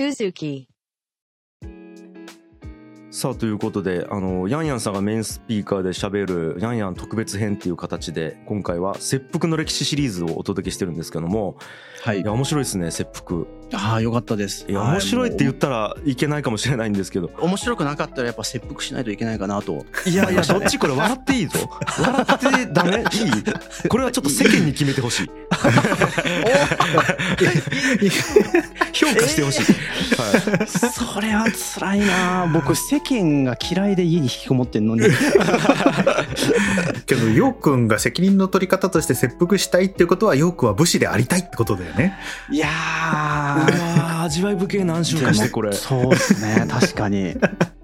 Suzuki. さあということであのヤンヤンさんがメインスピーカーで喋るヤンヤン特別編っていう形で今回は切腹の歴史シリーズをお届けしてるんですけども。はい。いや面白いですね切腹ああよかったです。いやは面白いって言もったらいけないかもしれないんですけど。う。面白くなかったらやっぱ切腹しないといけないかなと。いやいやどっちこれ笑っていいぞ。笑ってダメ？いい。これはちょっと世間に決めてほしい。評価してほしい、はい、それは辛いな。僕世間が嫌いで家に引きこもってんのに。けど、ヨウくんが責任の取り方として切腹したいっていうことは、ヨウくんは武士でありたいってことだよね。いやー味わい深い何週かしてこれ。そうですね確かに。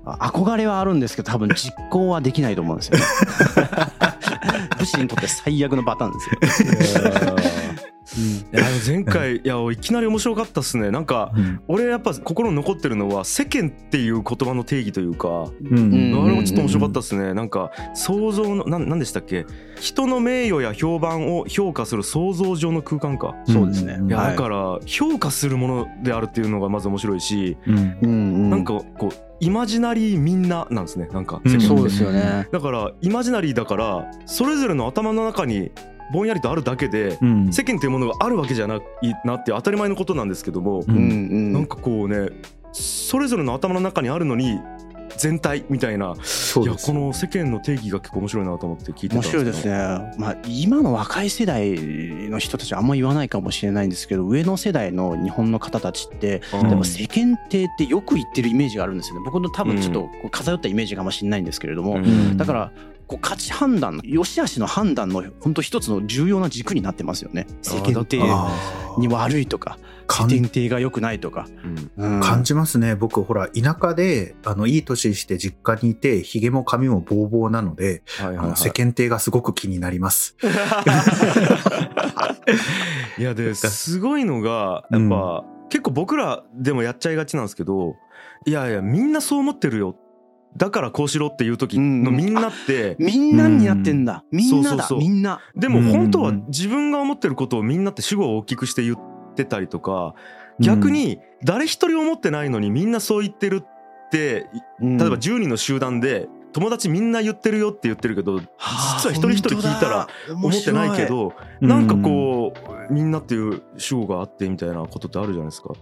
あ 憧れはあるんですけど多分実行はできないと思うんですよね。武士にとって最悪のパターンですよ、いや前回いやいきなり面白かったっすね。なんか俺やっぱ心に残ってるのは世間っていう言葉の定義というかうん。うんあれもちょっと面白かったですね。なんか想像のなんなんでしたっけ？人の名誉や評判を評価する想像上の空間か。そうですね。いやはい。だから評価するものであるっていうのがまず面白いしうん。うんうんなん。かこうイマジナリーみんななんですねなんかうん。そうですよね。だからイマジナリーだからそれぞれの頭の中にぼんやりとあるだけでうん。世間っていうものがあるわけじゃないなって当たり前のことなんですけどもううんん。なんかこうねそれぞれの頭の中にあるのに全体みたいないうやこの世間の定義が結構面白いなと思って聞いてたん面白いですね、まあ、今の若い世代の人たちはあんま言わないかもしれないんですけど上の世代の日本の方たちってうん。でも世間体ってよく言ってるイメージがあるんですよね。僕の多分ちょっとこう偏ったイメージかもしれないんですけれども、うん。だからこう価値判断良し悪しの判断の本当一つの重要な軸になってますよね。世間体に悪いとか世感間体が良くないとか、うん。うん。感じますね。僕ほら田舎であのいい年して実家にいてひげも髪もボーボーなので、はいはいはい。あの世間体がすごく気になります。いやですごいのがやっぱ、結構僕らでもやっちゃいがちなんですけどいやいやみんなそう思ってるよだからこうしろっていう時のみんなって、みんなになってんだ、みんなだ。そうそうそう。みんな。でも本当はうん自分が思ってることをみんなって主語を大きくして言ってたりとか逆に誰一人思ってないのにみんなそう言ってるって例えば10人の集団で友達みんな言ってるよって言ってるけど実は一人一人聞いたら思ってないけどなんかこうみんなっていう主語があってみたいなことってあるじゃないですか。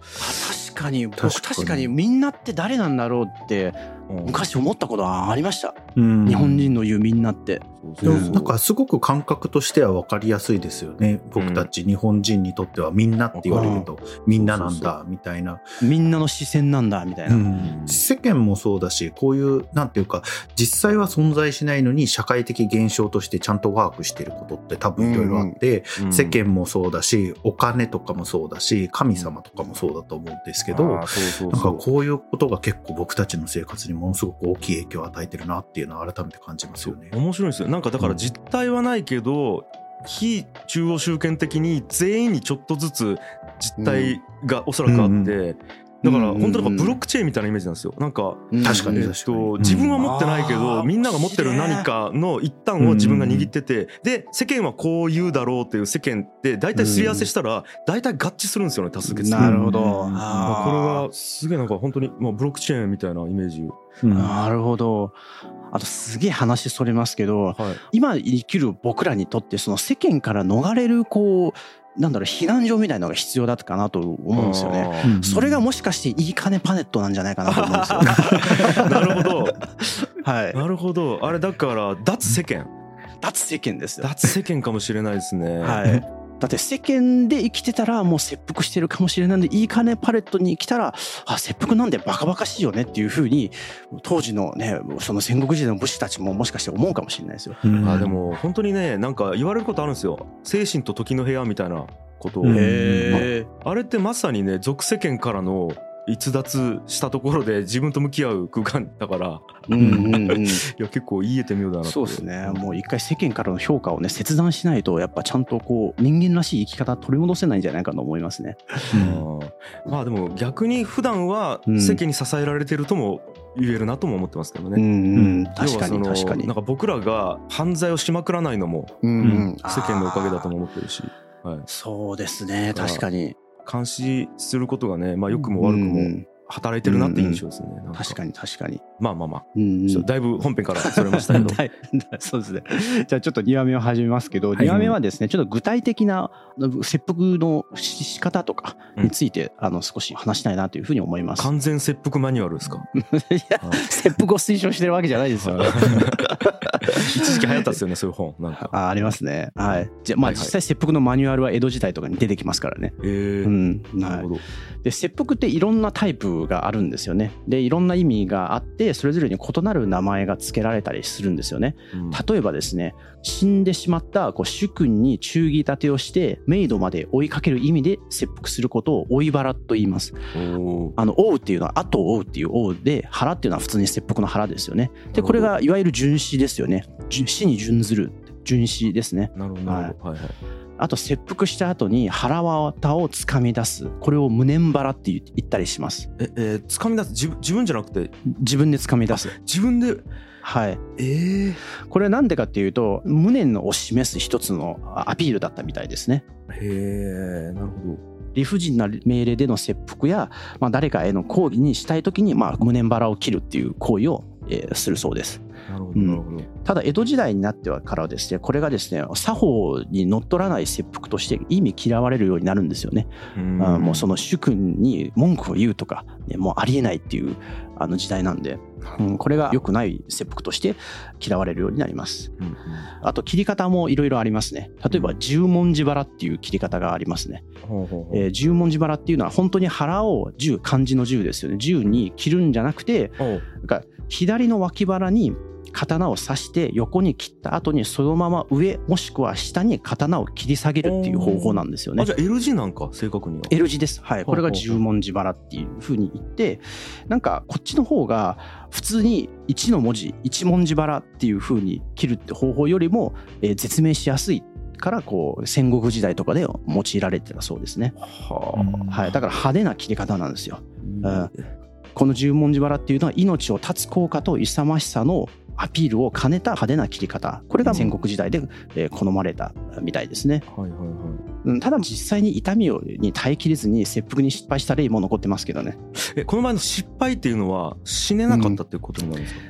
確かに。僕確かに。みんなって誰なんだろうってうん昔思ったことはありました、うん。日本人の言うみんなって。なんかすごく感覚としては分かりやすいですよね。僕たち日本人にとってはみんなって言われると。みんななんだみたいな、みんなの視線なんだみたいな、うん。世間もそうだしこういうなんていうか実際は存在しないのに社会的現象としてちゃんとワークしてることって多分いろいろあって、うん世間もそうだしお金とかもそうだし神様とかもそうだと思うんですけど、あーそうそうなんかこういうことが結構僕たちの生活にものすごく大きい影響を与えてるなっていうのは改めて感じますよね。面白いですよ。なんかだから実態はないけど、非中央集権的に全員にちょっとずつ実態がおそらくあって、うんだからうん本当なんかブロックチェーンみたいなイメージなんですよ。なんか、うん。確かに。えっと、自分は持ってないけうどんみんなが持ってる何かの一端を自分が握っててで世間はこう言うだろうっていう世間って大体すり合わせしたら大体合致するんですよね多数決。でなるほど、これはすげえなんか本当にもうブロックチェーンみたいなイメージ。うん。なるほど。あとすげえ話それますけどはい。今生きる僕らにとってその世間から逃れるこうなんだろう避難所みたいなのが必要だったかなと思うんですよね。それがもしかしていい金パネットなんじゃないかなと思うんですよ。なるほどはい。なるほどあれだから脱世間脱世間ですよ。脱世間かもしれないですね。はい。だって世間で生きてたらもう切腹してるかもしれないんでいい金パレットに来たらあ切腹なんでバカバカしいよねっていうふうに当時のねその戦国時代の武士たちももしかして思うかもしれないですよ。うん。あでも本当にねなんか言われることあるんですよ。精神と時の部屋みたいなことを、あれってまさにね俗世間からの逸脱したところで自分と向き合う空間だからうんうんうん。いや結構言えてみようだなってそうですね。もう一回世間からの評価をね切断しないとやっぱちゃんとこう人間らしい生き方取り戻せないんじゃないかと思いますね。うんまあでも逆に普段はうん世間に支えられてるとも言えるなとも思ってますけどね。うんうん。確かに確かになん。か僕らが犯罪をしまくらないのもうんうん世間のおかげだとも思ってるし、はい、そうですね確かに。監視することがね、まあ、良くも悪くもうん働いてるなって印象ですね。なん確かに確かに。まあまあまあ、うんちょっとだいぶ本編からそれましたけど。はいそうですね。じゃあちょっと2話目を始めますけど、はい2話目はですね、ちょっと具体的な切腹のし仕方とかについて、あの少し話したいなというふうに思います。完全切腹マニュアルですか？いや、切腹を推奨してるわけじゃないですよ。一時期流行ったっすよね、そういう本。なんか。あありますね。はい。じゃあまあ実際切腹のマニュアルは江戸時代とかに出てきますからね。えーうん。はいなるほ。ど。で切腹っていろんなタイプがあるんですよね。でいろんな意味があってそれぞれに異なる名前が付けられたりするんですよね。うん例えばですね死んでしまったこう主君に忠義立てをしてメイドまで追いかける意味で切腹することを追い腹と言います。あの追うっていうのは後を追うっていう追うで腹っていうのは普通に切腹の腹ですよね。でこれがいわゆる殉死ですよね。殉死に準ずる殉死ですね。なるほど、なるほど。はいはい。あと切腹した後に腹渡をつかみ出すこれを無念腹って言ったりします。え、えー、掴み出す？自分自分じゃなくて？自分で掴み出す。自分で？はい。ええこれはなんでかっていうと、無念を示す一つのアピールだったみたいですね。へえなるほ理不尽な命令での切腹や、まあ、誰かへの抗議にしたいときに、まあ、無念腹を切るっていう行為を、えーするそうです。ただ、江戸時代になってはからはですね、これがですね、作法にのっとらない切腹として意味嫌われるようになるんですよね。うんあもうその主君に文句を言うとか、ねもうありえないっていうあの時代なんで、うん、これが良くない切腹として嫌われるようになります。うんうんあと切り方もいろいろありますね。例えば十文字腹っていう切り方がありますね。ほうほうほうえー十文字腹っていうのは本当に腹を十漢字の十ですよね。十に切るんじゃなくて、おうなんか左の脇腹に刀を刺して横に切った後にそのまま上もしくは下に刀を切り下げるっていう方法なんですよねあじ。ゃあ L 字なんか正確には L 字です。はい。これが十文字腹っていうふうに言って、なんかこっちの方が普通に1の文字、一文字腹っていうふうに切るって方法よりも、えー説明しやすいから、こう戦国時代とかで用いられてたそうですね。はうんはい。だから派手な切り方なんですよ。あ、この十文字腹っていうのは命を絶つ効果と勇ましさのアピールを兼ねた派手な切り方。これが戦国時代でえー好まれたみたいですね。はいはいはいうんただ実際に痛みをに耐えきれずに切腹に失敗した例も残ってますけどね。えこの前の失敗っていうのは死ねなかったっていうことになるんですか、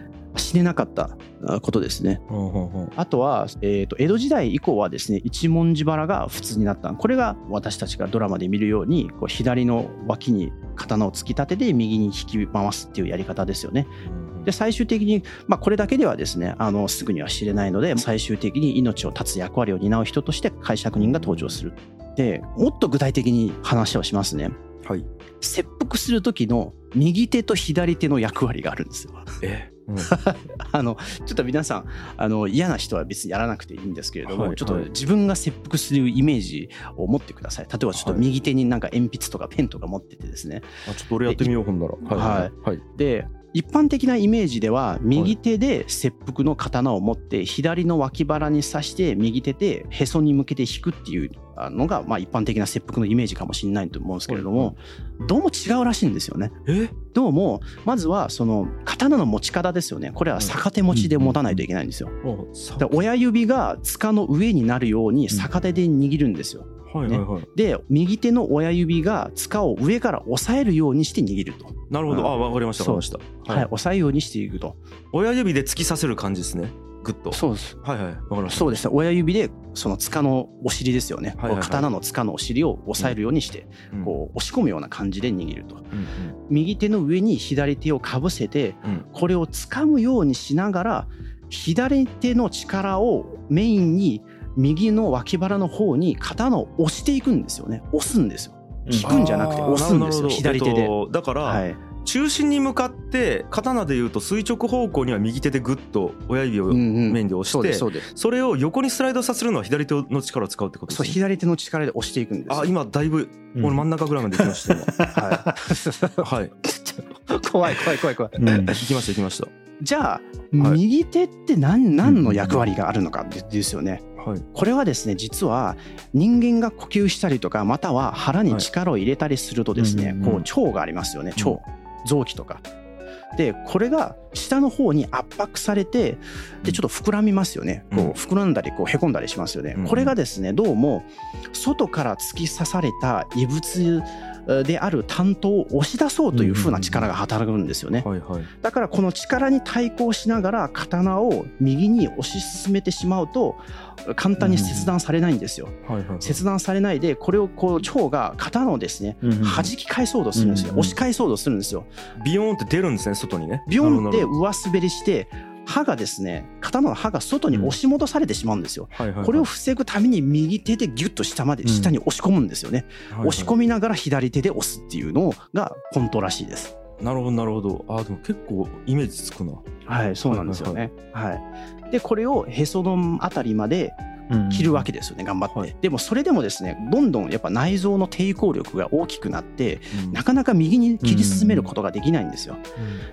死ねなかったあことですね。ほうほうほうあとは、えー、と江戸時代以降はですね一文字腹が普通になったこれが私たちがドラマで見るようにこう左の脇に刀を突き立てて右に引き回すっていうやり方ですよね。うんで最終的に、まあ、これだけではですねあのすぐには知れないので最終的に命を絶つ役割を担う人として解釈人が登場する。でもっと具体的に話をしますね。はい切腹する時の右手と左手の役割があるんですよ。え、うん。あのちょっと皆さんあの嫌な人は別にやらなくていいんですけれども、はいちょっとはい。自分が切腹するイメージを持ってください。例えばちょっと右手になんか鉛筆とかペンとか持っててですね。あちょっと俺やってみようほんならはい。はい。で一般的なイメージでは右手で切腹の刀を持って左の脇腹に刺して右手でへそに向けて引くっていうのがまあ一般的な切腹のイメージかもしれないと思うんですけれどもどうも違うらしいんですよね。え？どうもまずはその刀の持ち方ですよね。これは逆手持ちで持たないといけないんですよ。で親指が塚の上になるように逆手で握るんですよ。はいはいはい、で右手の親指が塚を上から押さえるようにして握ると。なるほど、うん。あわかりました。わかりました。はい、押さえるようにしていくと。親指で突き刺せる感じですねグッとそうです。はいはいわかりましたそうですね。親指でその塚のお尻ですよね。はいはいはい刀の塚のお尻を押さえるようにして、うんこう押し込むような感じで握ると。うん右手の上に左手をかぶせて、うんこれを掴むようにしながら、左手の力をメインに右の脇腹の方に刀を押していくんですよね。押すんですよ。引くんじゃなくて押すんですよ。左手で。えっとだから、はい。中心に向かって刀でいうと垂直方向には右手でグッと親指を面で押して、それを横にスライドさせるのは左手の力を使うってことですそう、ね左手の力で押していくんです。よ。あ今だいぶうん。俺真ん中ぐらいまで行きました今。は はい。い。怖い怖い怖い怖い。うん。行きました行きましじゃあ、はい。右手って何何の役割があるのかってですよね。たはい。これはですね実は人間が呼吸したりとかまたは腹に力を入れたりするとですね、はいうんこう腸がありますよね腸臓器とか。でこれが下の方に圧迫されてでちょっと膨らみますよね。こうん。う膨らんだりこうへこんだりしますよね、うん。これがですねどうも外から突き刺された異物である担当を押し出そうという風な力が働くんですよね。だからこの力に対抗しながら刀を右に押し進めてしまうと簡単に切断されないんですよ。切断されないでこれをこう蝶が刀をですね弾き返そうとするんですよ。うん押し返そうとするんですよ。ビヨーンって出るんですね外にね。ビヨンって上滑りして刃がですね刀の刃が外に押し戻されてしまうんですよ。はいはいはい。これを防ぐために右手でギュッと下までうん。下に押し込むんですよね。はいはい。押し込みながら左手で押すっていうのが本当らしいです。なるほどなるほど。あでも結構イメージつくな。はいそうなんですよね。はい。でこれをへそのあたりまで切るわけですよね頑張って、はい。でもそれでもですねどんどんやっぱ内臓の抵抗力が大きくなってうん。なかなか右に切り進めることができないんですよ。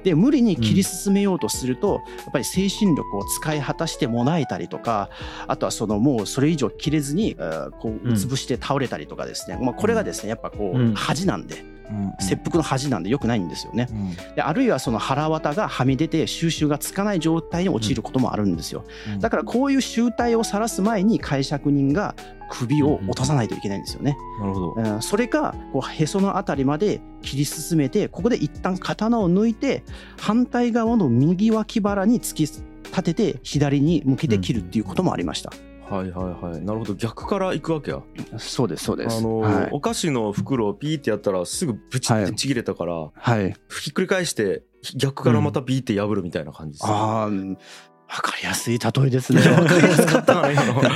で無理に切り進めようとすると、やっぱり精神力を使い果たしてもらえたりとかあとはそのもうそれ以上切れずにえーこううん。潰して倒れたりとかですね、まあ、これがですねやっぱこううん。恥なんで、うん切腹の恥なんで良くないんですよね。うん。であるいはその腹渡がはみ出て収集がつかない状態に陥ることもあるんですよ。うん。だからこういう集体を晒す前に解釈人が首を落とさないといけないんですよね。なるほど。うん。それかこうへそのあたりまで切り進めてここで一旦刀を抜いて反対側の右脇腹に突き立てて左に向けて切るっていうこともありました。はいはいはい。なるほど。逆から行くわけや。そうですそうです。あのはい。お菓子の袋をピーってやったらすぐブチってちぎれたからはい、ひっくり返して逆からまたビーって破るみたいな感じですね。ああうんわかりやすい例えですね。わかりやすかった。かな今の確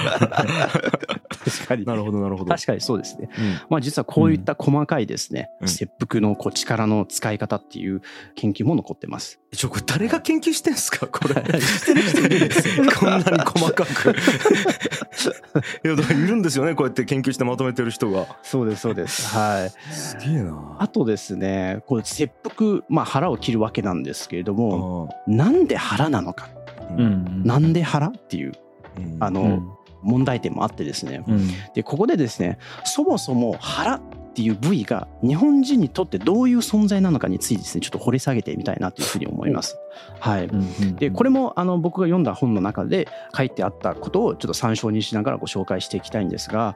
かに。なるほどなるほど。確かにそうですね。うん。まあ実はこういった細かいですね、うん。切腹のこう力の使い方っていう研究も残ってます。ちょこれ誰が研究してんすか？これ。してる人いるんですよ。こんなに細かく。いやだからいるんですよねこうやって研究してまとめてる人が。そうですそうです。はい。すげえな。あとですね、こう切腹、まあ腹を切るわけなんですけれどあも、なんで腹なのか、なんで腹？っていううん。あのうん。問題点もあってですね。うん。でここでですね、そもそも腹っていう部位が日本人にとってどういう存在なのかについてですね、ちょっと掘り下げてみたいなというふうに思います。はい。でこれもあの僕が読んだ本の中で書いてあったことをちょっと参照にしながらご紹介していきたいんですが、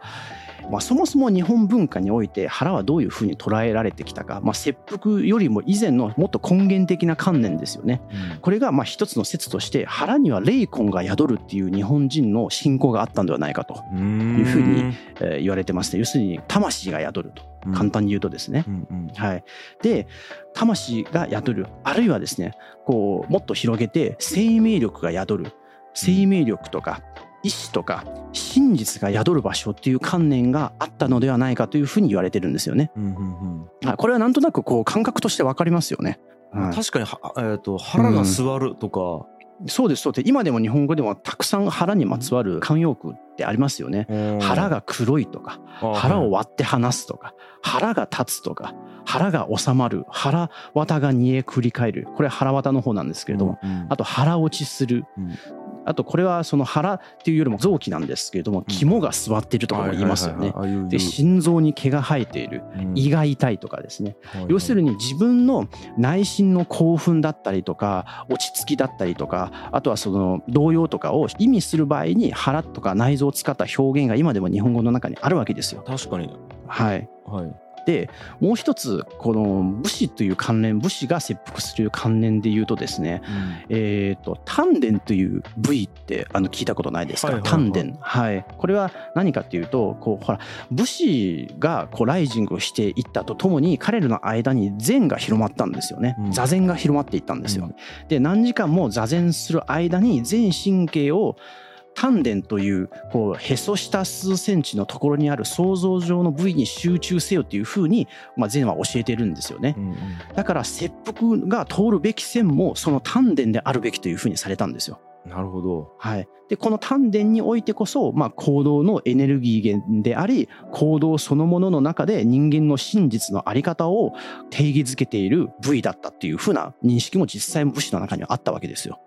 まあ、そもそも日本文化において腹はどういうふうに捉えられてきたか、まあ、切腹よりも以前のもっと根源的な観念ですよね。これがまあ一つの説として腹には霊魂が宿るっていう日本人の信仰があったんではないかと、うんいうふうにえー言われてますね。要するに魂が宿ると簡単に言うとですね。うんうん。はい、で魂が宿る。あるいはですねこうもっと広げて生命力が宿る。生命力とか意志とか真実が宿る場所っていう観念があったのではないかというふうに言われてるんですよね。うんうんうん。はい、これはなんとなくこう感覚としてわかりますよね。はい。確かには、えー、と腹が座るとか、そうですそうです。今でも日本語でもたくさん腹にまつわる慣用句ってありますよね。腹が黒いとか腹を割って離すとか腹が立つとか腹が収まる腹綿が煮え繰り返る。これは腹綿の方なんですけれども、あと腹落ちする、うんあとこれはその腹っていうよりも臓器なんですけれども肝が座っているとかも言いますよね。で心臓に毛が生えている。胃が痛いとかですね。要するにに自分の内心の興奮だったりとか落ち着きだったりとかあとはその動揺とかを意味する場合に腹とか内臓を使った表現が今でも日本語の中にあるわけですよ。確かに。はい、はいでもう一つこの武士という関連武士が切腹する関連で言うとですねえー、と丹田という部位ってあの聞いたことないですか、はいはいはい。丹田。はい。これは何かっていうとこうほら武士がこうライジングしていったとともに彼らの間に禅が広まったんですよね、うん。座禅が広まっていったんですよ、うん。で何時間も座禅する間に全神経を丹田というこうへそ下数センチのところにある想像上の部位に集中せよっていうふうに、まあ、禅は教えてるんですよね。うんうんだから切腹が通るべき線もその丹田であるべきというふうにされたんですよ。なるほどはい、でこの丹田においてこそ、まあ、行動のエネルギー源であり行動そのものの中で人間の真実の在り方を定義づけている部位だったっていうふうな認識も実際武士の中にはあったわけですよ。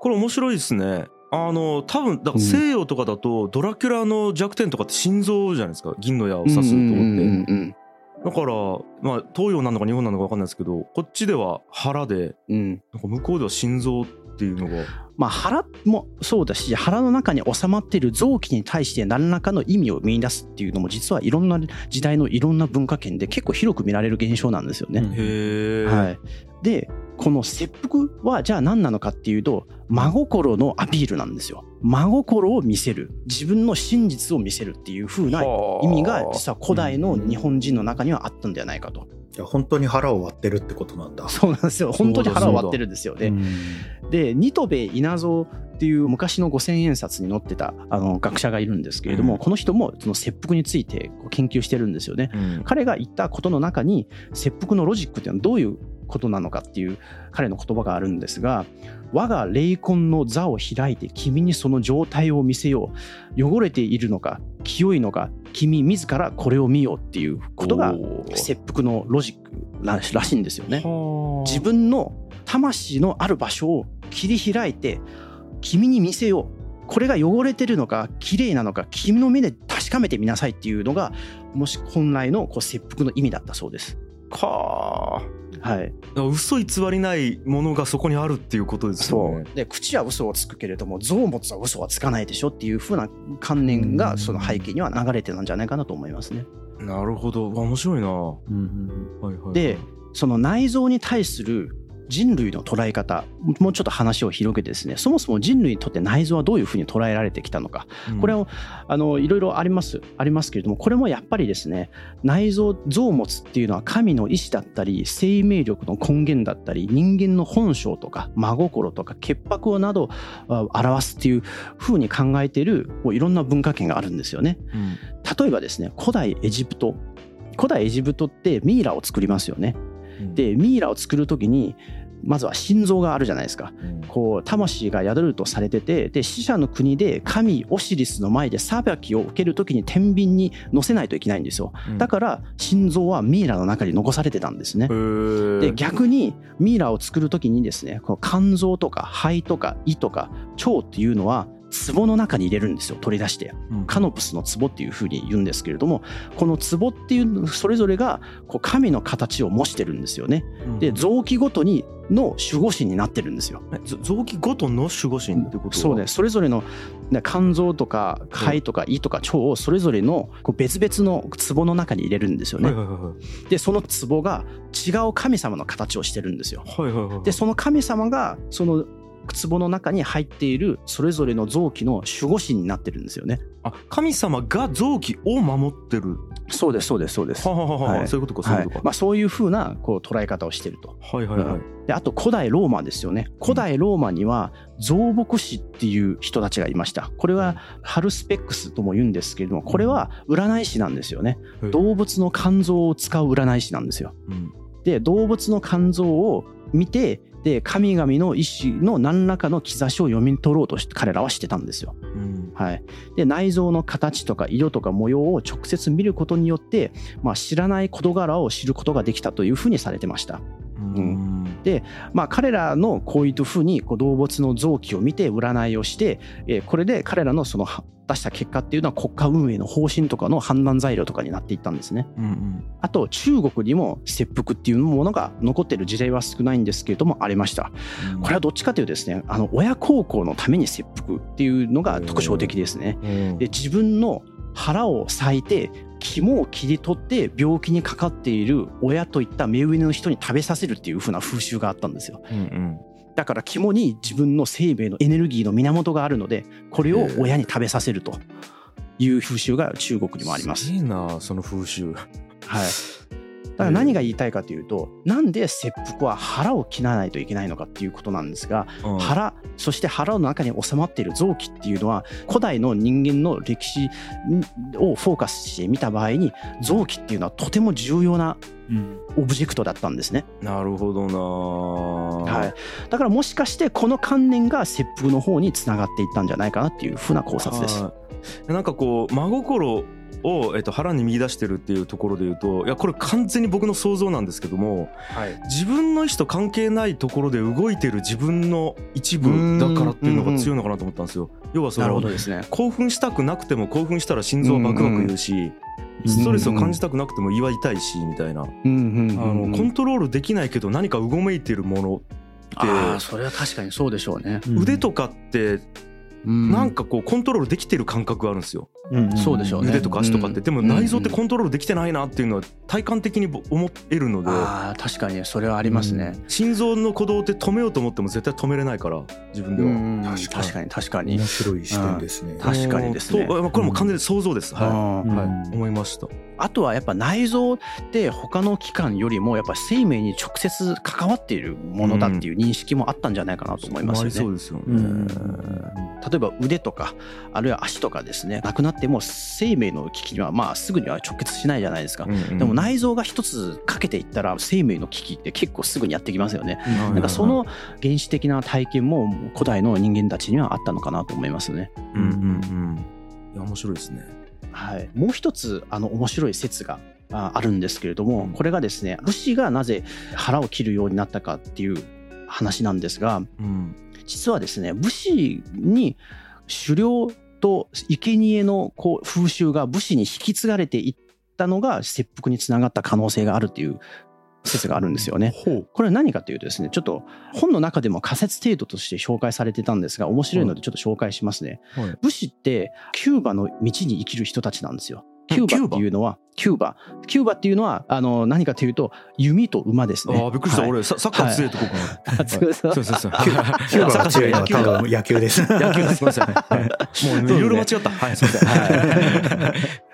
これ面白いですねあの多分だから西洋とかだとドラキュラの弱点とかって心臓じゃないですか？銀の矢を刺すと思って、だからまあ東洋なのか日本なのか分かんないですけどこっちでは腹でうん。なんか向こうでは心臓っていうのが。まあ、腹もそうだし腹の中に収まっている臓器に対して何らかの意味を見出すっていうのも実はいろんな時代のいろんな文化圏で結構広く見られる現象なんですよね。はい、でこの切腹はじゃあ何なのかっていうと真心のアピールなんですよ。真心を見せる自分の真実を見せるっていう風な意味が実は古代の日本人の中にはあったんではないかと。いや本当に腹を割ってるってことなんだ。そうなんですよ本当に腹を割ってるんですよね。うんでニトベ稲造っていう昔の五千円札に載ってたあの学者がいるんですけれども、うんこの人もその切腹について研究してるんですよね。うん彼が言ったことの中に切腹のロジックっていうのはどういうことなのかっていう彼の言葉があるんですが我が霊魂の座を開いて君にその状態を見せよう。汚れているのか清いのか君自らこれを見ようっていうことが切腹のロジックららしいんですよね。はあ。自分の魂のある場所を切り開いて君に見せよう。これが汚れてるのか綺麗なのか君の目で確かめてみなさいっていうのがもし本来のこう切腹の意味だったそうです。かあはい、嘘偽りないものがそこにあるっていうことですよね。で口は嘘をつくけれども臓物は嘘はつかないでしょっていうふうな観念がその背景には流れてたんじゃないかなと思いますね。なるほど面白いな。はうんいはいはいでその内臓に対する人類の捉え方もうちょっと話を広げてですねそもそも人類にとって内臓はどういうふうに捉えられてきたのか。これをあのいろいろありますありますけれどもこれもやっぱりですね内臓臓物っていうのは神の意志だったり生命力の根源だったり人間の本性とか真心とか潔白などを表すっていうふうに考えているもういろんな文化圏があるんですよね。うん。例えばですね古代エジプト。古代エジプトってミイラを作りますよね。うん。でミイラを作る時にまずは心臓があるじゃないですか。うん。こう魂が宿るとされててで死者の国で神オシリスの前で裁きを受ける時に天秤に乗せないといけないんですよ。だから心臓はミイラの中に残されてたんですね。へー。で逆にミイラを作る時にですねこの肝臓とか肺とか胃とか腸っていうのは壺の中に入れるんですよ。取り出して。うん。カノプスの壺っていうふうに言うんですけれどもこの壺っていうそれぞれがこう神の形を模してるんですよね。うん。で臓器ごとにの守護神になってるんですよ。臓器ごとの守護神ってことは？そうねそれぞれのね肝臓とか肺とか胃とか腸をそれぞれの別々の壺の中に入れるんですよね。はいはいはい。でその壺が違う神様の形をしてるんですよ。はいはいはいはい。でその神様がその壺の中に入っているそれぞれの臓器の守護神になってるんですよね。あ神様が臓器を守ってる。そうですそうですそうです。はははは、はい。そういうことかそうはいいうことか、まあ、そういうふうなこう捉え方をしてると。はいはいはい、であと古代ローマですよね。古代ローマには造牧師っていう人たちがいました。これはハルスペックスとも言うんですけれどもこれは占い師なんですよね。動物の肝臓を使う占い師なんですよ。うん。で動物の肝臓を見てで神々の意志の何らかの兆しを読み取ろうとして彼らはしてたんですよ。うん。はい、で内臓の形とか色とか模様を直接見ることによって、まあ、知らない事柄を知ることができたというふうにされてました。うん。まあ、彼らのこういうふうにこう動物の臓器を見て占いをして、えーこれで彼らのそのは出した結果っていうのは国家運営の方針とかの判断材料とかになっていったんですね。うんうんあと中国にも切腹っていうものが残っている事例は少ないんですけれどもありました。これはどっちかというとですねあの親孝行のために切腹っていうのが特徴的ですね。うんで自分の腹を裂いて肝を切り取って病気にかかっている親といった目上の人に食べさせるっていう風な風習があったんですようんうんだから肝に自分の生命のエネルギーの源があるのでこれを親に食べさせるという風習が中国にもあります。すなその風習。はいだから何が言いたいかというとなんで切腹は腹を切らないといけないのかっていうことなんですがうん。腹そして腹の中に収まっている臓器っていうのは古代の人間の歴史をフォーカスして見た場合に臓器っていうのはとても重要なオブジェクトだったんですね、なるほどな。はい、だからもしかしてこの観念が切腹の方につながっていったんじゃないかなっていうふうな考察です。はい。なんかこう真心を、えっと、腹に見出してるっていうところで言うといやこれ完全に僕の想像なんですけどもはい自分の意思と関係ないところで動いてる自分の一部だからっていうのが強いのかなと思ったんですよ。要はそなるほのどですね。興奮したくなくても興奮したら心臓はバクバク言うし、ストレスを感じたくなくても胃は痛いしみたいな、うんうんあのコントロールできないけど何かうごめいてるものああそれは確かにそうでしょうね。腕とかってうんなんかこうコントロールできてる感覚があるんですよ。そうでしょうね。腕とか足とかって。でもうん内臓ってコントロールできてないなっていうのは体感的に思えるので。ああ確かにそれはありますね。心臓の鼓動って止めようと思っても絶対止めれないから自分では。うん確かに。確かに確かに。面。白い視点ですね。確かにですね。とこれも完全に想像です、はうん。い、はい。うん思いました。あとはやっぱ内臓って他の器官よりもやっぱ生命に直接関わっているものだっていう認識もあったんじゃないかなと思いますよね。そうですよね、うん例えば腕とかあるいは足とかですねなくなっても生命の危機にはまあすぐには直結しないじゃないですか。うんうん。でも内臓が一つかけていったら生命の危機って結構すぐにやってきますよね。うんなんかその原始的な体験も古代の人間たちにはあったのかなと思いますね。うんうんうん。いや面白いですね。はい、もう一つあの面白い説がああるんですけれども、うん。これがですね武士がなぜ腹を切るようになったかっていう話なんですがうん実はですね武士に狩猟と生贄のこう風習が武士に引き継がれていったのが切腹につながった可能性があるっていう説があるんですよね。これは何かというとですねちょっと本の中でも仮説程度として紹介されてたんですが面白いのでちょっと紹介しますね。はい武士ってキューバの道に生きる人たちなんですよ。キューバ。っていうのはキューバ。キューバっていうのはあの何かというと弓と馬ですね。あーびっくりした、はい。俺ササッカー強いとこかな、あそうそう。そうそうそう。キューバ。が強いのは多分野球です。野球です。すみません、はい、もういろいろ間違った。はい。すみません。はい。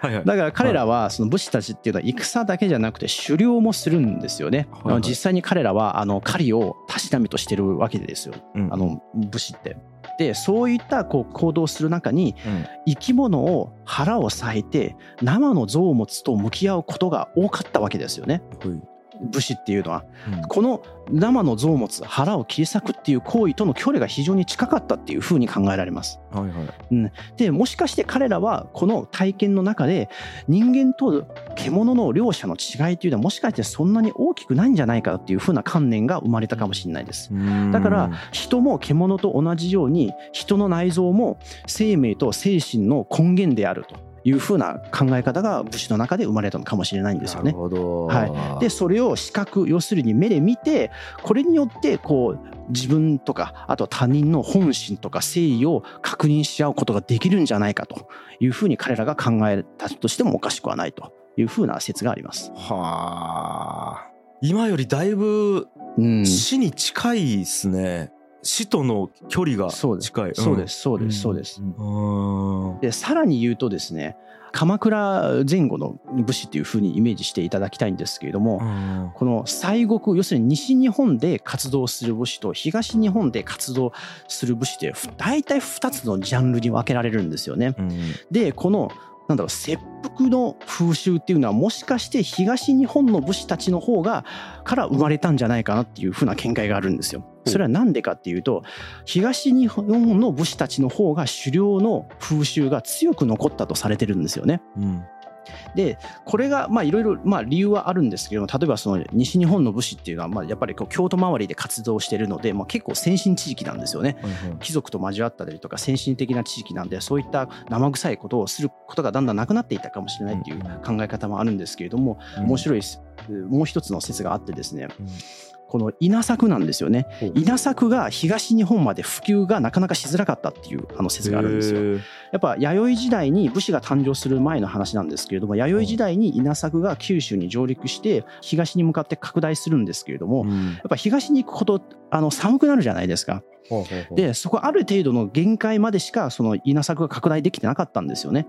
はい。はい。だから彼らはその武士たちっていうのは戦だけじゃなくて狩猟もするんですよね。はい。はい実際に彼らはあの狩りをたしなみとしてるわけですよ。うん。あの武士って。でそういったこう行動をする中にうん。生き物を腹を裂いて生の臓物と向き合うことが多かったわけですよね。はい武士っていうのは。うんこの生の臓物腹を切り裂くっていう行為との距離が非常に近かったっていうふうに考えられます。はいはいでもしかして彼らはこの体験の中で人間と獣の両者の違いっていうのはもしかしてそんなに大きくないんじゃないかっていうふうな観念が生まれたかもしれないです。だから人も獣と同じように人の内臓も生命と精神の根源であるというふうな考え方が武士の中で生まれたのかもしれないんですよね。なる。ほど。はい。でそれを視覚要するに目で見てこれによってこう自分とかあと他人の本心とか誠意を確認し合うことができるんじゃないかというふうに彼らが考えたとしてもおかしくはないというふうな説があります。はあ。今よりだいぶうん、死に近いですね死との距離が近い。そうです。そうです。そうです。うん。うん。でさらに言うとですね鎌倉前後の武士っていうふうにイメージしていただきたいんですけれども、うん。この西国要するに西日本で活動する武士と東日本で活動する武士ってふ大体2つのジャンルに分けられるんですよね。うん。でこのなんだろう切腹の風習っていうのはもしかして東日本の武士たちの方がから生まれたんじゃないかなっていうふうな見解があるんですよ。それは何でかっていうと東日本の武士たちの方が狩猟の風習が強く残ったとされてるんですよね。うんでこれがまあいろいろまあ理由はあるんですけど例えばその西日本の武士っていうのはまあやっぱりこう京都周りで活動しているので、まあ、結構先進地域なんですよね。はいはい。貴族と交わったりとか先進的な地域なんでそういった生臭いことをすることがだんだんなくなっていったかもしれないっていう考え方もあるんですけれども面白いもう一つの説があってですねうん。この稲作なんですよね。稲作が東日本まで普及がなかなかしづらかったっていうあの説があるんですよ。やっぱ弥生時代に武士が誕生する前の話なんですけれども弥生時代に稲作が九州に上陸して東に向かって拡大するんですけれどもやうんっぱ東に行くほどあの寒くなるじゃないですか。でそこある程度の限界までしかその稲作が拡大できてなかったんですよね。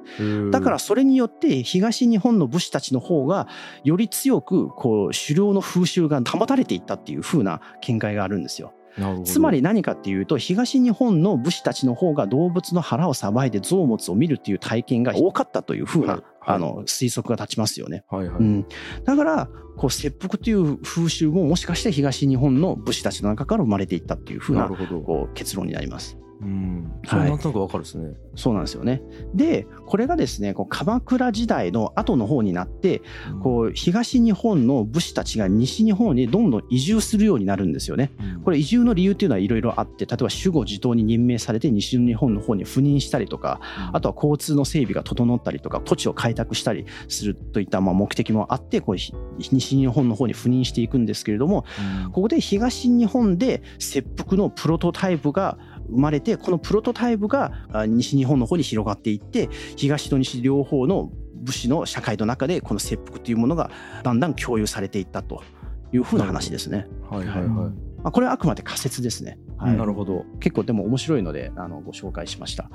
だからそれによって東日本の武士たちの方がより強くこう狩猟の風習が保たれていったっていう風な見解があるんですよ。つまり何かっていうと東日本の武士たちの方が動物の腹をさばいて臓物を見るっていう体験が多かったという風な、はいはい。あの推測が立ちますよね。はいはい。うん、だからこう切腹という風習ももしかして東日本の武士たちの中から生まれていったっていう風ななこう結論になります。うんそれなんとなくわかるですね。そうなんですよね。で、これがですね、こう鎌倉時代の後の方になって、こう東日本の武士たちが西日本にどんどん移住するようになるんですよね。うんこれ移住の理由っていうのはいろいろあって、例えば守護自党に任命されて西日本の方に赴任したりとか、あとは交通の整備が整ったりとか、土地を開拓したりするといったまあ目的もあって、こうひ西日本の方に赴任していくんですけれども、ここで東日本で切腹のプロトタイプが生まれて、このプロトタイプがあ西日本の方に広がっていって、東と西両方の武士の社会の中で、この切腹というものがだんだん共有されていったというふうな話ですね。はいはいはい。まあ、これはあくまで仮説ですね。はいなるほど。結構でも面白いのであのご紹介しました。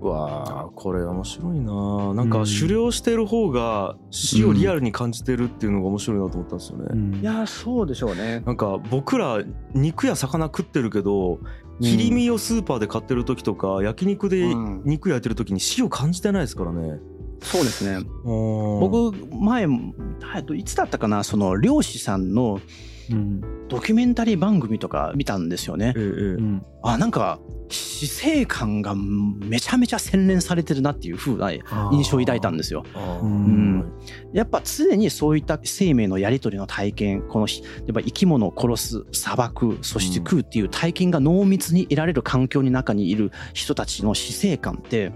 うわあこれ面白いななんかうん狩猟してる方が死をリアルに感じてるっていうのが面白いなと思ったんですよね。うんいやーそうでしょうね。なんか僕ら肉や魚食ってるけど切り身をスーパーで買ってる時とか焼肉でうん肉焼いてる時に死を感じてないですからね。そうですね。僕僕前はいいつだったかなその漁師さんのうんドキュメンタリー番組とか見たんですよね。あなんか死生観がめちゃめちゃ洗練されてるなっていう風な印象を抱いたんですよ。うん。やっぱ常にそういった生命のやり取りの体験このひやっぱ生き物を殺す砂漠そして食うっていう体験が濃密に得られる環境の中にいる人たちの死生観って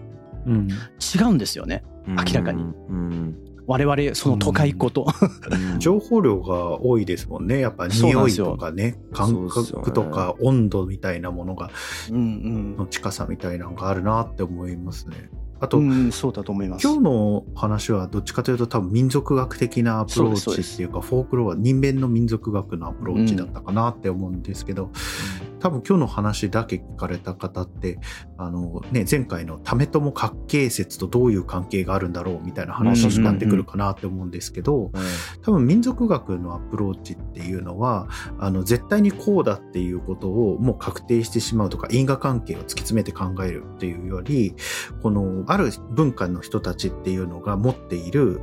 うん。違うんですよね。明らかに。うん我々その都会っ子と、うん。情報量が多いですもんね。やっぱ匂いとかね感覚とか温度みたいなものがうんの近さみたいなのがあるなって思いますね。あと、うん、うん、そうだと思います。今日の話はどっちかというと多分民族学的なアプローチっていうかフォークロア人間の民族学のアプローチだったかなって思うんですけど、多分今日の話だけ聞かれた方ってあの、ね、前回の為朝角形説とどういう関係があるんだろうみたいな話になってくるかなって思うんですけど、多分民族学のアプローチっていうのはあの絶対にこうだっていうことをもう確定してしまうとか因果関係を突き詰めて考えるっていうよりこのある文化の人たちっていうのが持っている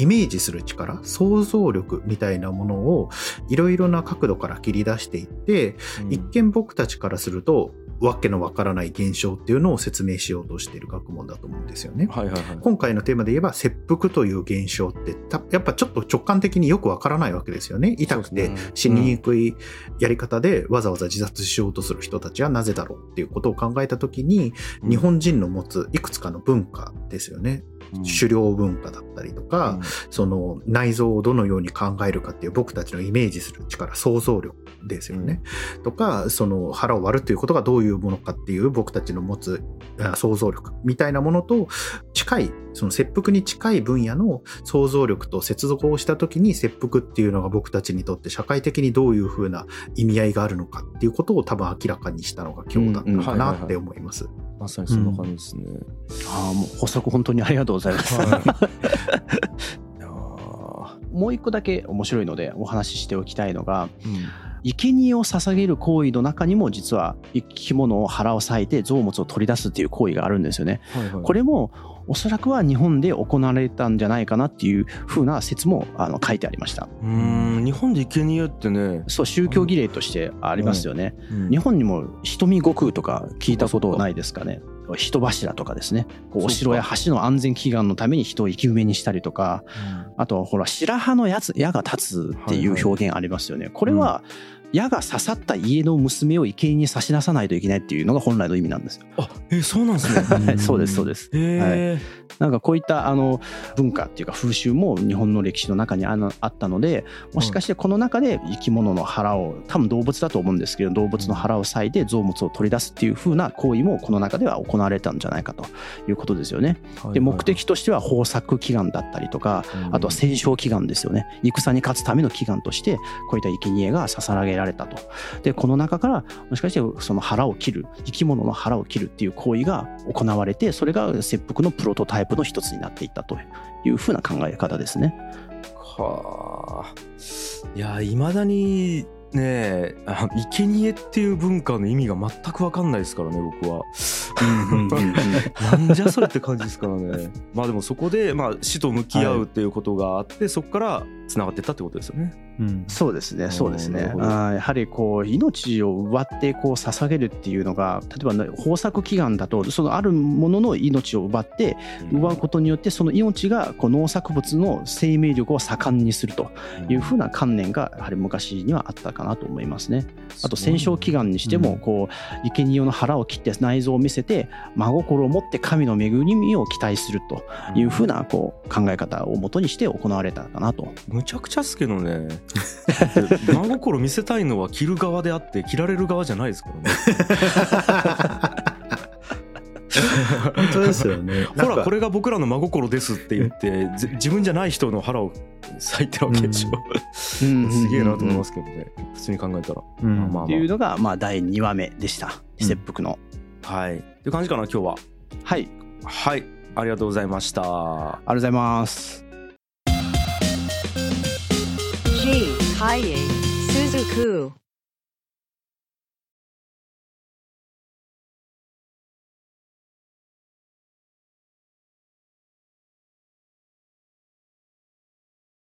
イメージする力想像力みたいなものをいろいろな角度から切り出していって、うん一見僕たちからするとわけのわからない現象っていうのを説明しようとしている学問だと思うんですよね。はいはいはい。今回のテーマで言えば切腹という現象ってたやっぱちょっと直感的によくわからないわけですよね。痛くて死ににくいやり方でわざわざ自殺しようとする人たちはなぜだろうっていうことを考えた時に日本人の持ついくつかの文化ですよね。うん狩猟文化だったりとか、その内臓をどのように考えるかっていう僕たちのイメージする力想像力ですよね。とかその腹を割るということがどういうものかっていう僕たちの持つあ想像力みたいなものと近いその切腹に近い分野の想像力と接続をした時に切腹っていうのが僕たちにとって社会的にどういうふうな意味合いがあるのかっていうことを多分明らかにしたのが今日だったのかなって思います。まさにそんな感じですね。ああもう補足本当にありがとうございます、はい もう一個だけ面白いのでお話ししておきたいのがうん生贄を捧げる行為の中にも実は生き物を腹を裂いて臓物を取り出すっていう行為があるんですよね。はいはいこれもおそらくは日本で行われたんじゃないかなっていう風な説もあの書いてありました。うーん日本で生贄ってね、そう宗教儀礼としてありますよね。うん日本にも瞳悟空とか聞いたことないですかね。人柱とかですね。お城や橋の安全祈願のために人を生き埋めにしたりとか、あとほら白羽のやつ矢が立つっていう表現ありますよね。これは矢が刺さった家の娘を生贄に差し出さないといけないっていうのが本来の意味なんですよ。あえそうなんですね。は いそうですそうです。へえ、なんかこういったあの文化っていうか風習も日本の歴史の中にあのあったのでもしかしてこの中で生き物の腹を多分動物だと思うんですけど動物の腹を裂いて臓物を取り出すっていう風な行為もこの中では行われたんじゃないかということですよね。で目的としては豊作祈願だったりとかあとは戦勝祈願ですよね戦に勝つための祈願としてこういった生贄が捧げられたとでこの中からもしかしてその腹を切る生き物の腹を切るっていう行為が行われてそれが切腹のプロトタイプの一つになっていったというふうな考え方ですね。はあいやいまだにねあ 生贄っていう文化の意味が全く分かんないですからね僕は。なんじゃそれって感じですからね。まあでもそこで、まあ、死と向き合うっていうことがあって、そこからつながってったってことですよね。うんそうですね、そうですね。あーやはりこう命を奪ってこう捧げるっていうのが、例えばね豊作祈願だと、そのあるものの命を奪って、奪うことによって、その命がこう農作物の生命力を盛んにするというふうな観念が、やはり昔にはあったかなと思いますね。あと戦勝祈願にしても、うんこう生贄の腹を切って内臓を見せて、真心を持って神の恵みを期待するというふうなこう考え方をもとにして行われたかなと。むちゃくちゃっすけどね。真心見せたいのは着る側であって着られる側じゃないですからね。本当ですよね。ほらこれが僕らの真心ですって言ってぜ自分じゃない人の腹を裂いてるわけでしょ。すげえなと思いますけどね。普通に考えたら。うんまあまあっていうのがまあ第2話目でした切腹の、はい。っていう感じかな今日は。はいはい。ありがとうございました。ありがとうございます。Kaye Suzuku.